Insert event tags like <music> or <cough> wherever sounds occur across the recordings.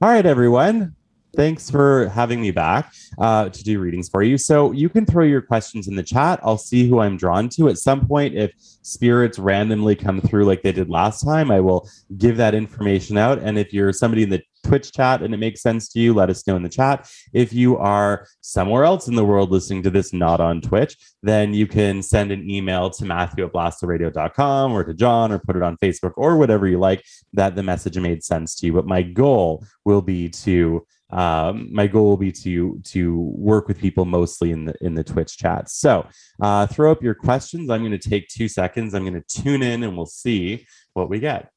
All right, everyone. Thanks for having me back uh, to do readings for you. So you can throw your questions in the chat. I'll see who I'm drawn to at some point. If spirits randomly come through like they did last time, I will give that information out. And if you're somebody in the Twitch chat and it makes sense to you, let us know in the chat. If you are somewhere else in the world listening to this, not on Twitch, then you can send an email to Matthew at blasttheradio.com or to John or put it on Facebook or whatever you like that the message made sense to you. But my goal will be to um, my goal will be to to work with people mostly in the in the Twitch chat. So uh, throw up your questions. I'm going to take two seconds. I'm going to tune in and we'll see what we get.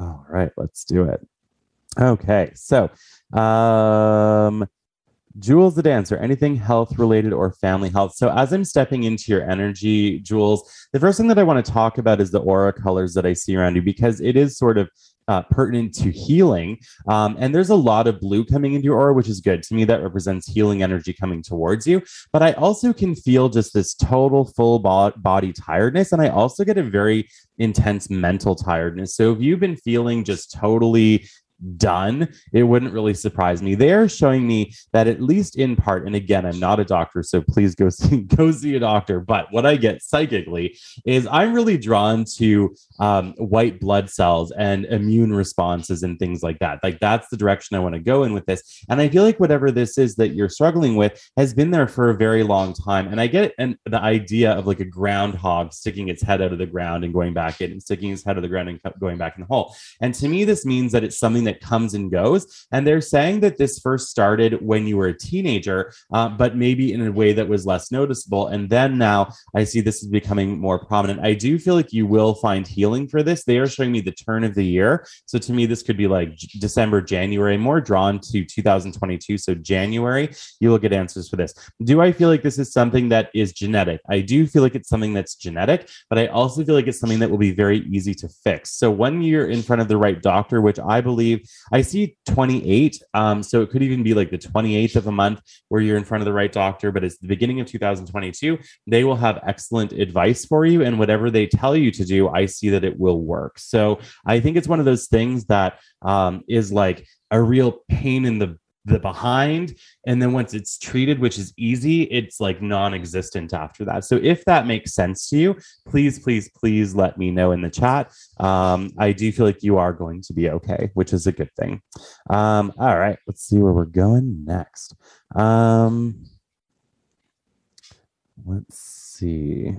All right, let's do it. Okay, so um, Jules the dancer, anything health related or family health. So, as I'm stepping into your energy, Jules, the first thing that I want to talk about is the aura colors that I see around you because it is sort of uh, pertinent to healing. Um, and there's a lot of blue coming into your aura, which is good. To me, that represents healing energy coming towards you. But I also can feel just this total full bo- body tiredness. And I also get a very intense mental tiredness. So if you've been feeling just totally done, it wouldn't really surprise me. They're showing me that at least in part, and again, I'm not a doctor, so please go <laughs> see go see a doctor. But what I get psychically is I'm really drawn to um, white blood cells and immune responses and things like that. Like that's the direction I want to go in with this. And I feel like whatever this is that you're struggling with has been there for a very long time. And I get and the idea of like a groundhog sticking its head out of the ground and going back in and sticking its head out of the ground and going back in the hole. And to me, this means that it's something that that comes and goes. And they're saying that this first started when you were a teenager, uh, but maybe in a way that was less noticeable. And then now I see this is becoming more prominent. I do feel like you will find healing for this. They are showing me the turn of the year. So to me, this could be like December, January, more drawn to 2022. So January, you will get answers for this. Do I feel like this is something that is genetic? I do feel like it's something that's genetic, but I also feel like it's something that will be very easy to fix. So when you're in front of the right doctor, which I believe I see 28. Um, so it could even be like the 28th of a month where you're in front of the right doctor, but it's the beginning of 2022. They will have excellent advice for you. And whatever they tell you to do, I see that it will work. So I think it's one of those things that um, is like a real pain in the the behind and then once it's treated which is easy it's like non-existent after that. So if that makes sense to you please please please let me know in the chat. Um, i do feel like you are going to be okay which is a good thing. Um, all right let's see where we're going next. Um, let's see.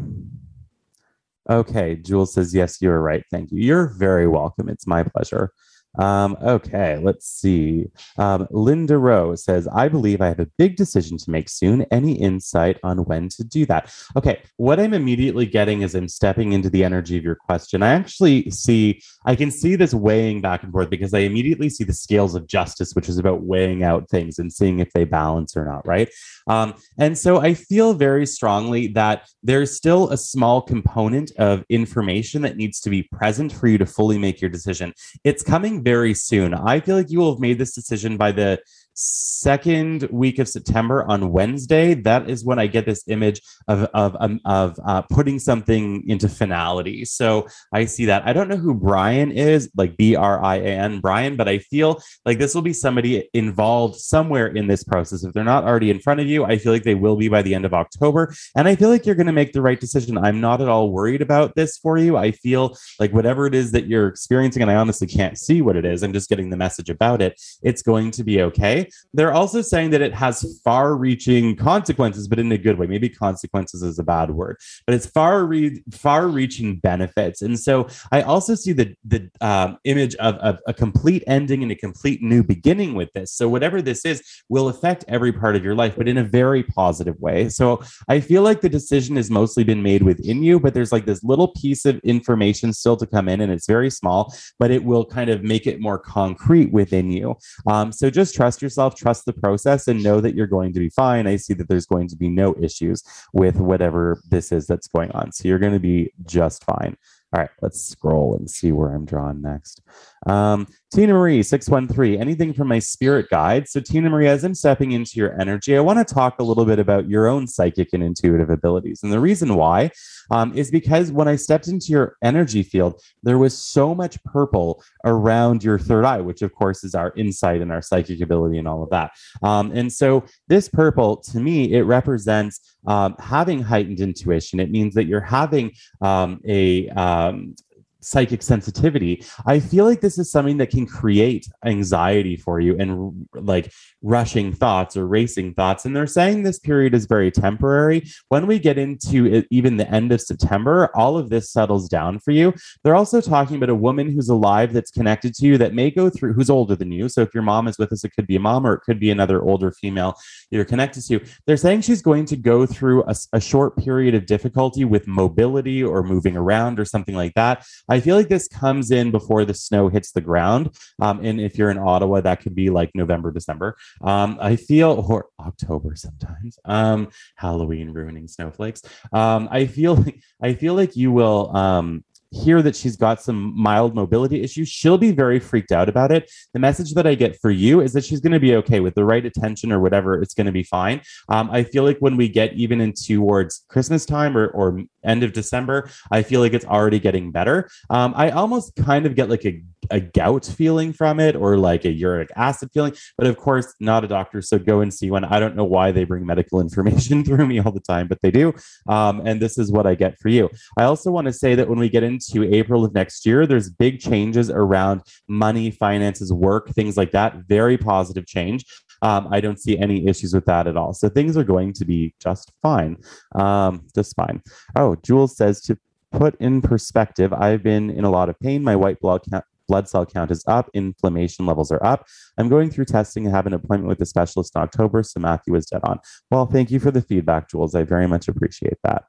Okay jules says yes you're right. Thank you. You're very welcome. It's my pleasure um, okay, let's see. Um, Linda Rowe says, I believe I have a big decision to make soon. Any insight on when to do that? Okay, what I'm immediately getting is I'm stepping into the energy of your question. I actually see, I can see this weighing back and forth because I immediately see the scales of justice, which is about weighing out things and seeing if they balance or not, right? Um, and so I feel very strongly that there's still a small component of information that needs to be present for you to fully make your decision. It's coming very soon. I feel like you will have made this decision by the second week of September on Wednesday. That is when I get this image of of um, of uh, putting something into finality. So I see that. I don't know who Brian is, like B R I A N Brian, but I feel like this will be somebody involved somewhere in this process. If they're not already in front of you, I feel like they will be by the end of October. And I feel like you're going to make the right decision. I'm not at all worried about this for you. I feel like whatever it is that you're experiencing, and I honestly can't see what it is. I'm just getting the message about it. It's going to be okay. They're also saying that it has far reaching consequences, but in a good way. Maybe consequences is a bad word, but it's far re- far reaching benefits. And so I also see the, the um, image of, of a complete ending and a complete new beginning with this. So whatever this is will affect every part of your life, but in a very positive way. So I feel like the decision has mostly been made within you, but there's like this little piece of information still to come in, and it's very small, but it will kind of make it more concrete within you. Um, so just trust yourself yourself, trust the process, and know that you're going to be fine. I see that there's going to be no issues with whatever this is that's going on. So you're going to be just fine. All right, let's scroll and see where I'm drawn next. Um, Tina Marie, 613, anything from my spirit guide? So, Tina Marie, as I'm stepping into your energy, I want to talk a little bit about your own psychic and intuitive abilities. And the reason why um, is because when I stepped into your energy field, there was so much purple around your third eye, which of course is our insight and our psychic ability and all of that. Um, and so, this purple, to me, it represents um, having heightened intuition. It means that you're having um, a um, psychic sensitivity i feel like this is something that can create anxiety for you and like rushing thoughts or racing thoughts. And they're saying this period is very temporary. When we get into it, even the end of september all of this settles down for you. They're also talking about a woman who's alive that's connected to you that may go through who's older than you. So if your mom is with us it could be a mom or it could be another older female you're connected to they're saying she's going to go through a, a short period of difficulty with mobility or moving around or something like that I feel like this comes in before the snow hits the ground. Um, and if you're in Ottawa, that could be like November, December. Um, I feel, or October sometimes. Um, Halloween ruining snowflakes. Um, I feel, <laughs> I feel like you will um, hear that she's got some mild mobility issues, she'll be very freaked out about it. The message that I get for you is that she's going to be okay with the right attention or whatever. It's going to be fine. Um, I feel like when we get even in towards Christmas time or, or end of December, I feel like it's already getting better. Um, I almost kind of get like a, a gout feeling from it or like a uric acid feeling, but of course, not a doctor. So go and see one. I don't know why they bring medical <laughs> information through me all the time, but they do. Um, and this is what I get for you. I also want to say that when we get into April of next year, there's big changes around money, finances, work, things like that. Very positive change. Um, I don't see any issues with that at all. So things are going to be just fine. Um, just fine. Oh, Jules says to put in perspective, I've been in a lot of pain. My white blood count, blood cell count is up, inflammation levels are up. I'm going through testing and have an appointment with a specialist in October. So Matthew is dead on. Well, thank you for the feedback, Jules. I very much appreciate that.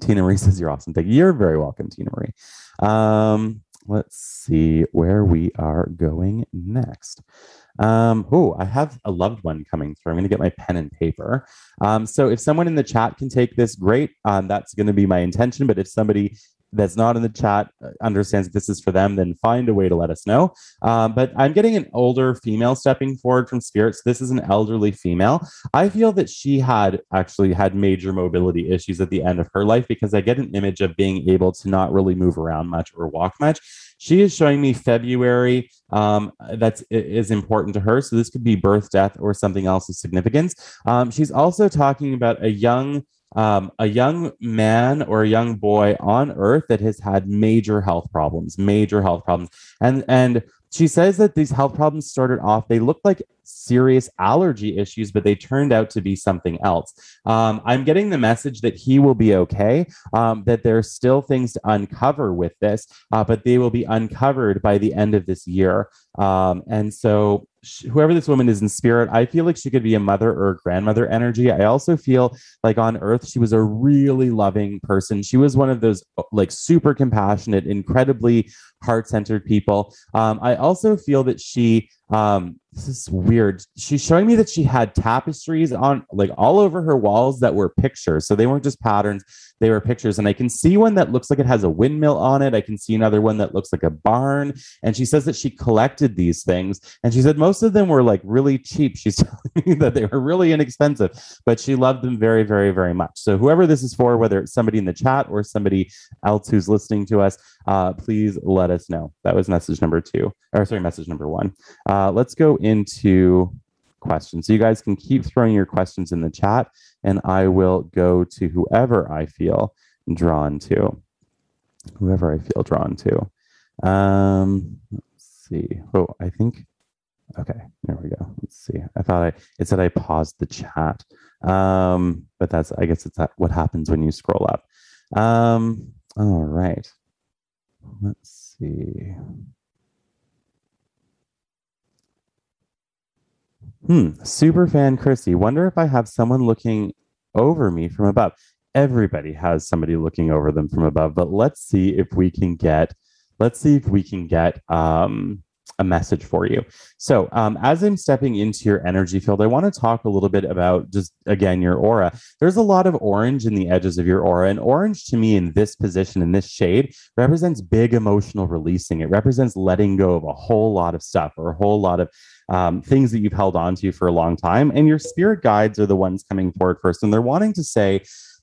Tina Marie <laughs> says you're awesome. Thank you. You're very welcome, Tina Marie. Um, let's see where we are going next. Um, oh, I have a loved one coming through. I'm going to get my pen and paper. Um, so if someone in the chat can take this, great. Um, that's going to be my intention. But if somebody that's not in the chat uh, understands that this is for them, then find a way to let us know. Um, but I'm getting an older female stepping forward from spirits. This is an elderly female. I feel that she had actually had major mobility issues at the end of her life because I get an image of being able to not really move around much or walk much. She is showing me February um, that's is important to her. So this could be birth, death, or something else of significance. Um, she's also talking about a young um, a young man or a young boy on earth that has had major health problems major health problems. And and she says that these health problems started off they looked like serious allergy issues but they turned out to be something else. Um, i'm getting the message that he will be okay um, that there's still things to uncover with this uh, but they will be uncovered by the end of this year. Um, and so whoever this woman is in spirit, I feel like she could be a mother or a grandmother energy. I also feel like on earth, she was a really loving person. She was one of those like super compassionate, incredibly heart centered people. Um, I also feel that she um, this is weird. She's showing me that she had tapestries on like all over her walls that were pictures. So they weren't just patterns, they were pictures. And I can see one that looks like it has a windmill on it. I can see another one that looks like a barn. And she says that she collected these things. And she said most of them were like really cheap. <laughs> She's telling me that they were really inexpensive, but she loved them very, very, very much. So whoever this is for, whether it's somebody in the chat or somebody else who's listening to us, uh, please let us know. That was message number two, or sorry, message number one. Uh, let's go into questions. So you guys can keep throwing your questions in the chat, and I will go to whoever I feel drawn to. Whoever I feel drawn to. Um, let's see. Oh, I think. Okay, there we go. Let's see. I thought I it said I paused the chat, um, but that's I guess it's that what happens when you scroll up. Um, all right. Let's see. Hmm. Super fan Christy. Wonder if I have someone looking over me from above. Everybody has somebody looking over them from above, but let's see if we can get. Let's see if we can get um, a message for you. So, um, as I'm stepping into your energy field, I want to talk a little bit about just again your aura. There's a lot of orange in the edges of your aura, and orange to me in this position, in this shade, represents big emotional releasing. It represents letting go of a whole lot of stuff or a whole lot of um, things that you've held on to for a long time. And your spirit guides are the ones coming forward first, and they're wanting to say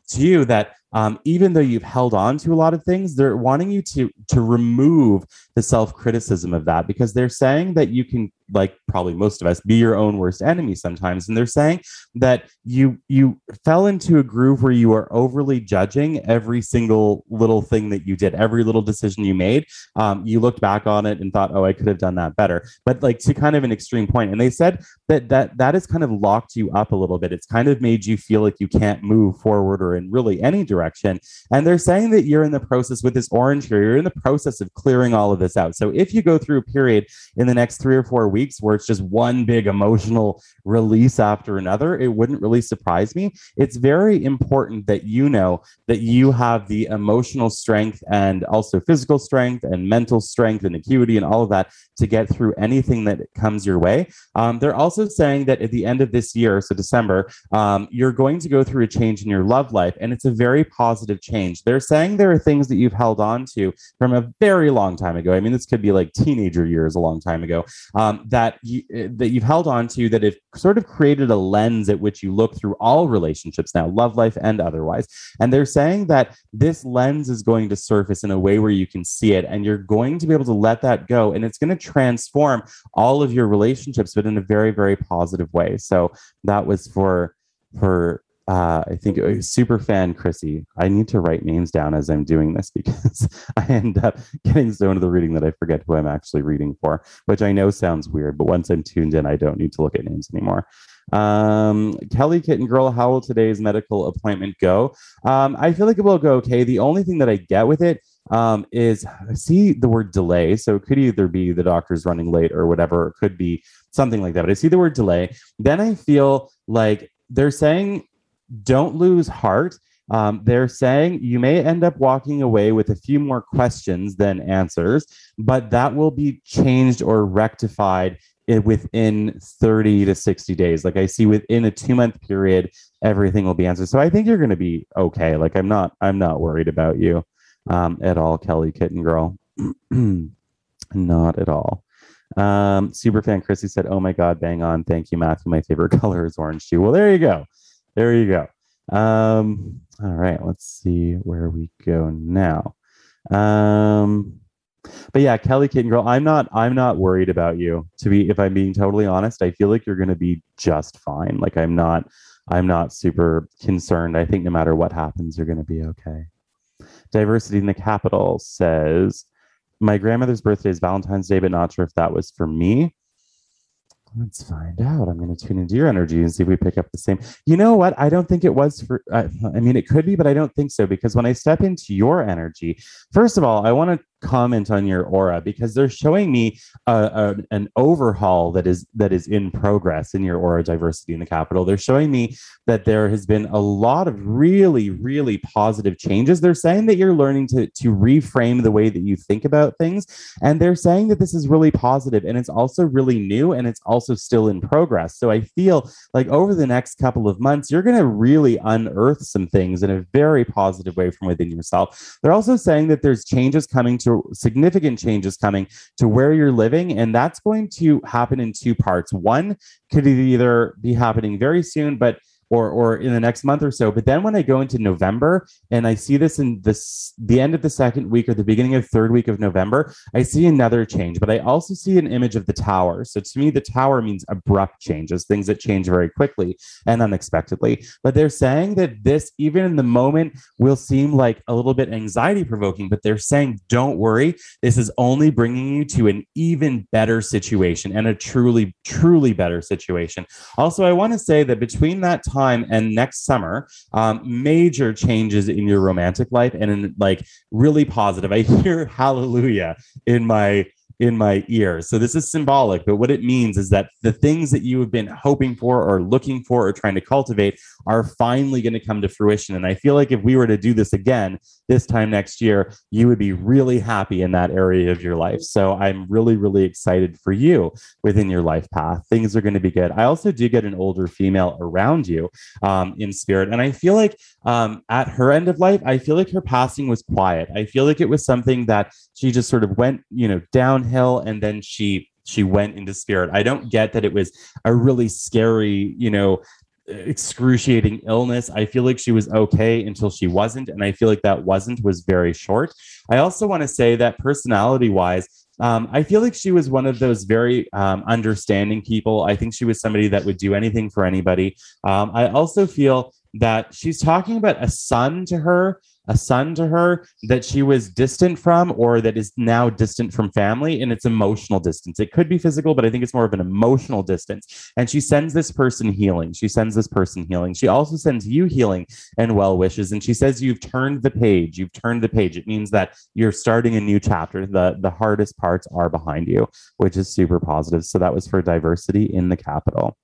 to you that um, even though you've held on to a lot of things, they're wanting you to to remove the self criticism of that because they're saying that you can, like probably most of us, be your own worst enemy sometimes, and they're saying that you you fell into a groove where you are overly judging every single little thing that you did, every little decision you made. Um, you looked back on it and thought, oh, I could have done that better, but like to kind of an extreme. And they said that that that has kind of locked you up a little bit. It's kind of made you feel like you can't move forward or in really any direction. And they're saying that you're in the process with this orange here, you're in the process of clearing all of this out. So if you go through a period in the next three or four weeks where it's just one big emotional release after another, it wouldn't really surprise me. It's very important that you know that you have the emotional strength and also physical strength and mental strength and acuity and all of that to get through anything that comes your way. Um, they're also saying that at the end of this year, so December, um, you're going to go through a change in your love life, and it's a very positive change. They're saying there are things that you've held on to from a very long time ago. I mean, this could be like teenager years, a long time ago, um, that you that you've held on to that have sort of created a lens at which you look through all relationships now, love life and otherwise. And they're saying that this lens is going to surface in a way where you can see it, and you're going to be able to let that go, and it's going to transform all of your relationships, but in a very, very positive way. So that was for for uh, I think uh, super fan Chrissy. I need to write names down as I'm doing this <laughs> because I end up getting so into the reading that I forget who I'm actually reading for, which I know sounds weird, but once I'm tuned in, I don't need to look at names anymore. Um, Kelly Kitten Girl, how will today's medical appointment go? Um, I feel like it will go okay. The only thing that I get with it um, is I see the word delay. So it could either be the doctor's running late or whatever. It could be something like that. But I see the word delay. Then I feel like they're saying, don't lose heart. Um, they're saying you may end up walking away with a few more questions than answers, but that will be changed or rectified within 30 to 60 days. Like I see within a two month period, everything will be answered. So I think you're going to be okay. Like I'm not, I'm not worried about you um, at all, Kelly Kitten Girl. <clears throat> Not at all. Um, Superfan Chrissy said, Oh my God, bang on. Thank you, Matthew. My favorite <laughs> color is orange too. Well, there you go. There you go. Um, all right, let's see where we go now. Um, but yeah, Kelly Kitten Girl, I'm not I'm not worried about you. To be if I'm being totally honest, I feel like you're gonna be just fine. Like I'm not I'm not super concerned. I think no matter what happens, you're gonna be okay. Diversity in the Capital says, My grandmother's birthday is Valentine's Day, but not sure if that was for me. Let's find out. I'm going to tune into your energy and see if we pick up the same. You know what? I don't think it was for, I, I mean, it could be, but I don't think so because when I step into your energy, first of all, I want to comment on your aura because they're showing me a, an overhaul that is that is in progress in your aura diversity in the capital. They're showing me that there has been a lot of really really positive changes. They're saying that you're learning to to reframe the way that you think about things and they're saying that this is really positive and it's also really new and it's also still in progress. So i feel like over the next couple of months you're going to really unearth some things in a very positive way from within yourself. They're also saying that there's changes coming to significant changes coming to where you're living. And that's going to happen in two parts. One could either be happening very soon, but or or in the next month or so. But then when I go into November and I see this in this the end of the second week or the beginning of third week of November, I see another change. But I also see an image of the tower. So to me, the tower means abrupt changes, things that change very quickly and unexpectedly. But they're saying that this, even in the moment, will seem like a little bit anxiety provoking. But they're saying, don't worry, this is only bringing you to an even better situation and a truly, truly better situation. Also, I want to say that between that time time and next summer, um, major changes in your romantic life and in like really positive. I hear hallelujah in my in my ear. So this is symbolic, but what it means is that the things that you have been hoping for or looking for or trying to cultivate are finally going to come to fruition. And I feel like if we were to do this again this time next year, you would be really happy in that area of your life. So I'm really, really excited for you within your life path. Things are going to be good. I also do get an older female around you um, in spirit. And I feel like um, at her end of life, I feel like her passing was quiet. I feel like it was something that she just sort of went, you know, downhill and then she she went into spirit. I don't get that it was a really scary, you know, excruciating illness. I feel like she was okay until she wasn't. And I feel like that wasn't was very short. I also want to say that personality wise, um, I feel like she was one of those very um, understanding people. I think she was somebody that would do anything for anybody. Um, I also feel that she's talking about a son to her a son to her that she was distant from or that is now distant from family and it's emotional distance. It could be physical but i think it's more of an emotional distance. And she sends this person healing. She sends this person healing. She also sends you healing and well wishes. And she says you've turned the page. You've turned the page. It means that you're starting a new chapter. The the hardest parts are behind you which is super positive. So that was for diversity in the capital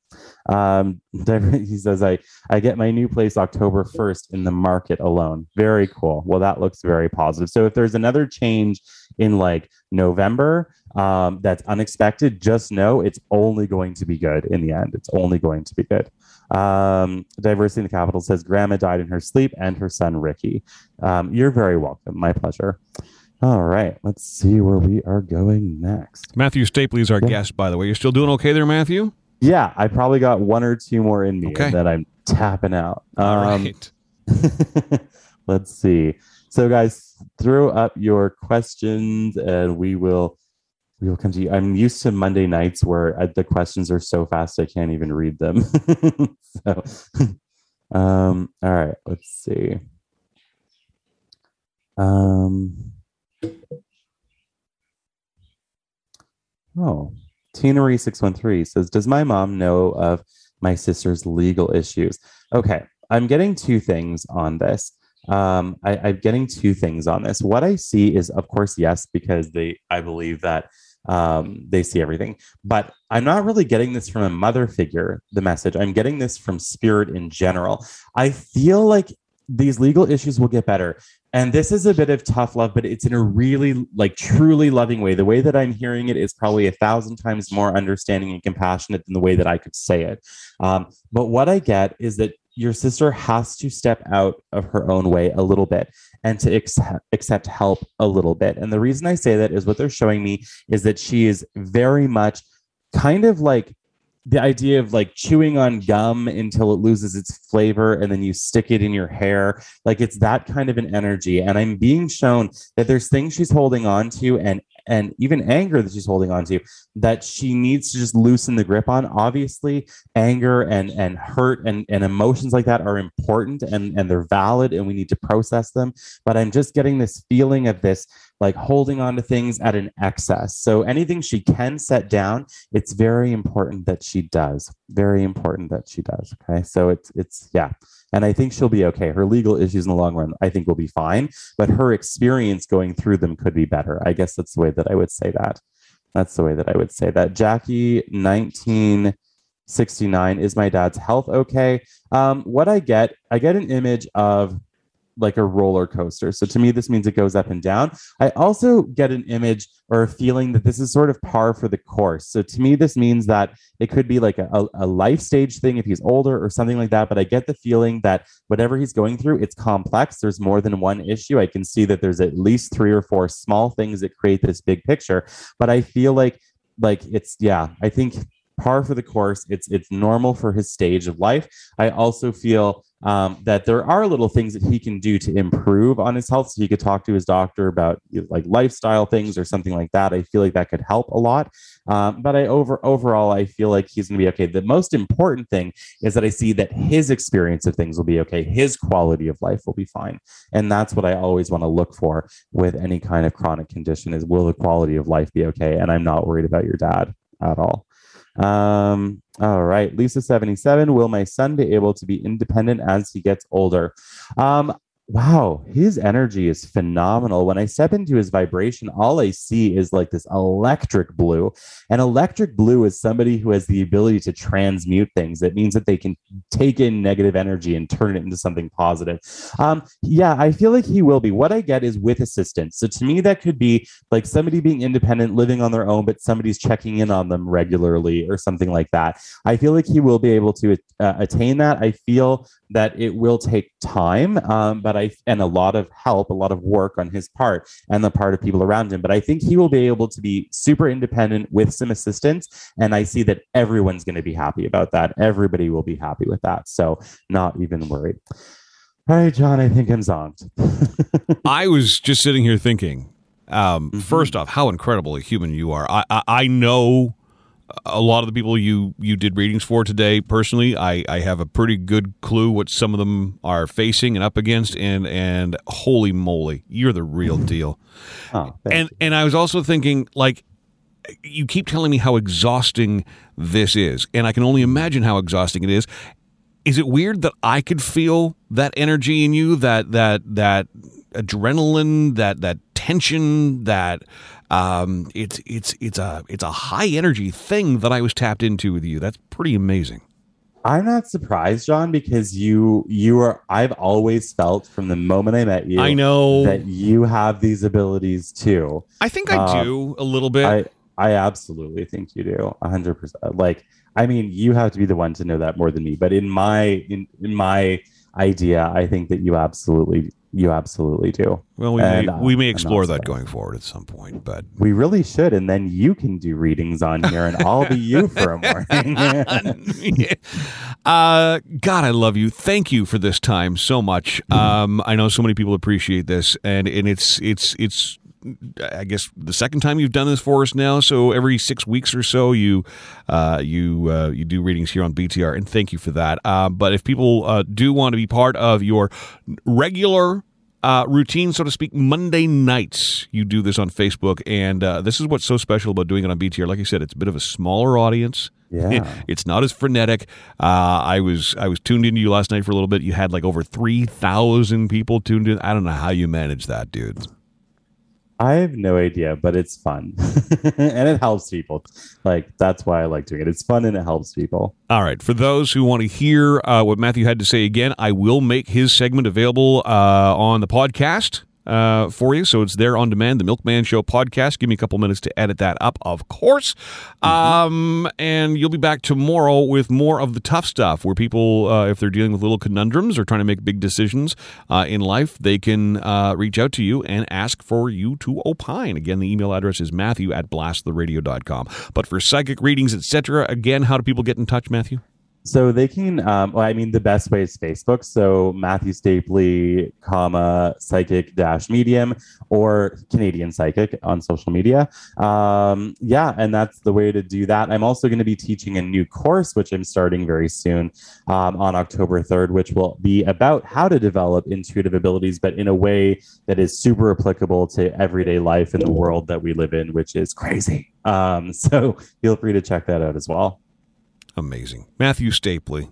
um, <laughs> he says, I, I get my new place October 1st in the market alone. Very cool. Well, that looks very positive. So if there's another change in like November um, that's unexpected, just know it's only going to be good in the end. It's only going to be good. Um, Diversity in the Capital says, Grandma died in her sleep and her son, Ricky. Um, you're very welcome. My pleasure. All right, let's see where we are going next. Matthew Stapley is our yeah. guest, by the way. You're still doing okay there, Matthew? Yeah, I probably got one or two more in me okay. that I'm tapping out. All um, right. <laughs> let's see. So, guys, throw up your questions, and we will we will come to you. I'm used to Monday nights where uh, the questions are so fast I can't even read them. <laughs> so, <laughs> um, all right, let's see. Um, oh, Tinary 613 says, Does my mom know of my sister's legal issues? Okay, I'm getting two things on this. Um, I, I'm getting two things on this. What I see is, of course, yes, because they I believe that um, they see everything. But I'm not really getting this from a mother figure, the message. I'm getting this from spirit in general. I feel like these legal issues will get better. And this is a bit of tough love, but it's in a really, like, truly loving way. The way that I'm hearing it is probably a thousand times more understanding and compassionate than the way that I could say it. Um, but what I get is that your sister has to step out of her own way a little bit and to accept, accept help a little bit. And the reason I say that is what they're showing me is that she is very much kind of like the idea of like chewing on gum until it loses its flavor and then you stick it in your hair like it's that kind of an energy. And i'm being shown that there's things she's holding on to and and even anger that she's holding on to that she needs to just loosen the grip on. Obviously anger and and hurt and and emotions like that are important and and they're valid and we need to process them. But i'm just getting this feeling of this like holding on to things at an excess. So anything she can set down, it's very important that she does. Very important that she does. Okay. So it's it's yeah. And I think she'll be okay. Her legal issues in the long run, I think will be fine, but her experience going through them could be better. I guess that's the way that I would say that. That's the way that I would say that. Jackie 1969 is my dad's health okay? Um, what I get, I get an image of like a roller coaster. So to me, this means it goes up and down. I also get an image or a feeling that this is sort of par for the course. So to me, this means that it could be like a, a life stage thing if he's older or something like that. But I get the feeling that whatever he's going through, it's complex. There's more than one issue. I can see that there's at least three or four small things that create this big picture. But I feel like like it's yeah, I think par for the course. It's it's normal for his stage of life. I also feel um, that there are little things that he can do to improve on his health. So he could talk to his doctor about like lifestyle things or something like that. I feel like that could help a lot. Um, but I over overall, I feel like he's going to be okay. The most important thing is that I see that his experience of things will be okay. His quality of life will be fine, and that's what I always want to look for with any kind of chronic condition: is will the quality of life be okay? And I'm not worried about your dad at all. Um, all right. Lisa 77. Will my son be able to be independent as he gets older? Um, wow, his energy is phenomenal. When I step into his vibration, all I see is like this electric blue. And electric blue is somebody who has the ability to transmute things. It means that they can take in negative energy and turn it into something positive. Um, yeah, I feel like he will be. What I get is with assistance. So to me, that could be like somebody being independent, living on their own, but somebody's checking in on them regularly or something like that. I feel like he will be able to uh, attain that. I feel that it will take time, um, but I and a lot of help, a lot of work on his part and the part of people around him. But I think he will be able to be super independent with some assistance, and I see that everyone's going to be happy about that. Everybody will be happy with that, so not even worried. All right, John, I think I'm zonked. <laughs> I was just sitting here thinking. Um, Mhm. First off, how incredible a human you are. I, I, I know a lot of the people you you did readings for today personally. I, I have a pretty good clue what some of them are facing and up against, and and holy moly, you're the real mm-hmm. deal. Oh, and and I was also thinking like you keep telling me how exhausting this is and I can only mm-hmm. imagine how exhausting it is is it weird that I could feel that energy in you that that that adrenaline that that tension that um it's it's it's a it's a high energy thing that I was tapped into with you that's pretty amazing I'm not surprised, John, because you you are I've always felt from the moment I met you I know that you have these abilities too. I think I uh, do a little bit I I absolutely think you do. 100%. Like I mean, you have to be the one to know that more than me, but in my in, in my idea, I think that you absolutely you absolutely do. well we and, may, uh, we may I'm explore that going forward at some point but We really should and then you can do readings on here and I'll be you for a morning. <laughs> uh, God, I love you. Thank you for this time so much. Um, I know so many people appreciate this, and and it's it's it's. I guess the second time you've done this for us now. So every six weeks or so, you uh, you uh, you do readings here on BTR, and thank you for that. Uh, but if people uh, do want to be part of your regular uh, routine, so to speak, Monday nights. You do this on Facebook, and uh, this is what's so special about doing it on BTR. Like I said, it's a bit of a smaller audience. yeah. <laughs> It's not as frenetic. Uh, I was I was tuned into you last night for a little bit. You had like over three thousand people tuned in. I don't know how you manage that, dude. I have no idea, but it's fun. <laughs> and it helps people. Like that's why I like doing it. It's fun and it helps people. All right. For those who want to hear uh, what Matthew had to say again, I will make his segment available uh, on the podcast. Uh, for you, so it's there on demand. The Milkman Show podcast. Give me a couple minutes to edit that up, of course. Um, and you'll be back tomorrow with more of the tough stuff, where people, uh, if they're dealing with little conundrums or trying to make big decisions uh, in life, they can uh, reach out to you and ask for you to opine. Again, the email address is Matthew at blasttheradio.com. But for psychic readings, etc., again, how do people get in touch, Matthew? So they can, um, well, I mean, the best way is Facebook. So Matthew Stapley, comma, psychic dash medium or Canadian psychic on social media. Um, yeah, and that's the way to do that. I'm also going to be teaching a new course, which I'm starting very soon um, on October 3rd, which will be about how to develop intuitive abilities, but in a way that is super applicable to everyday life in the world that we live in, which is crazy. Um, <laughs> so feel free to check that out as well. Amazing. Matthew Stapley,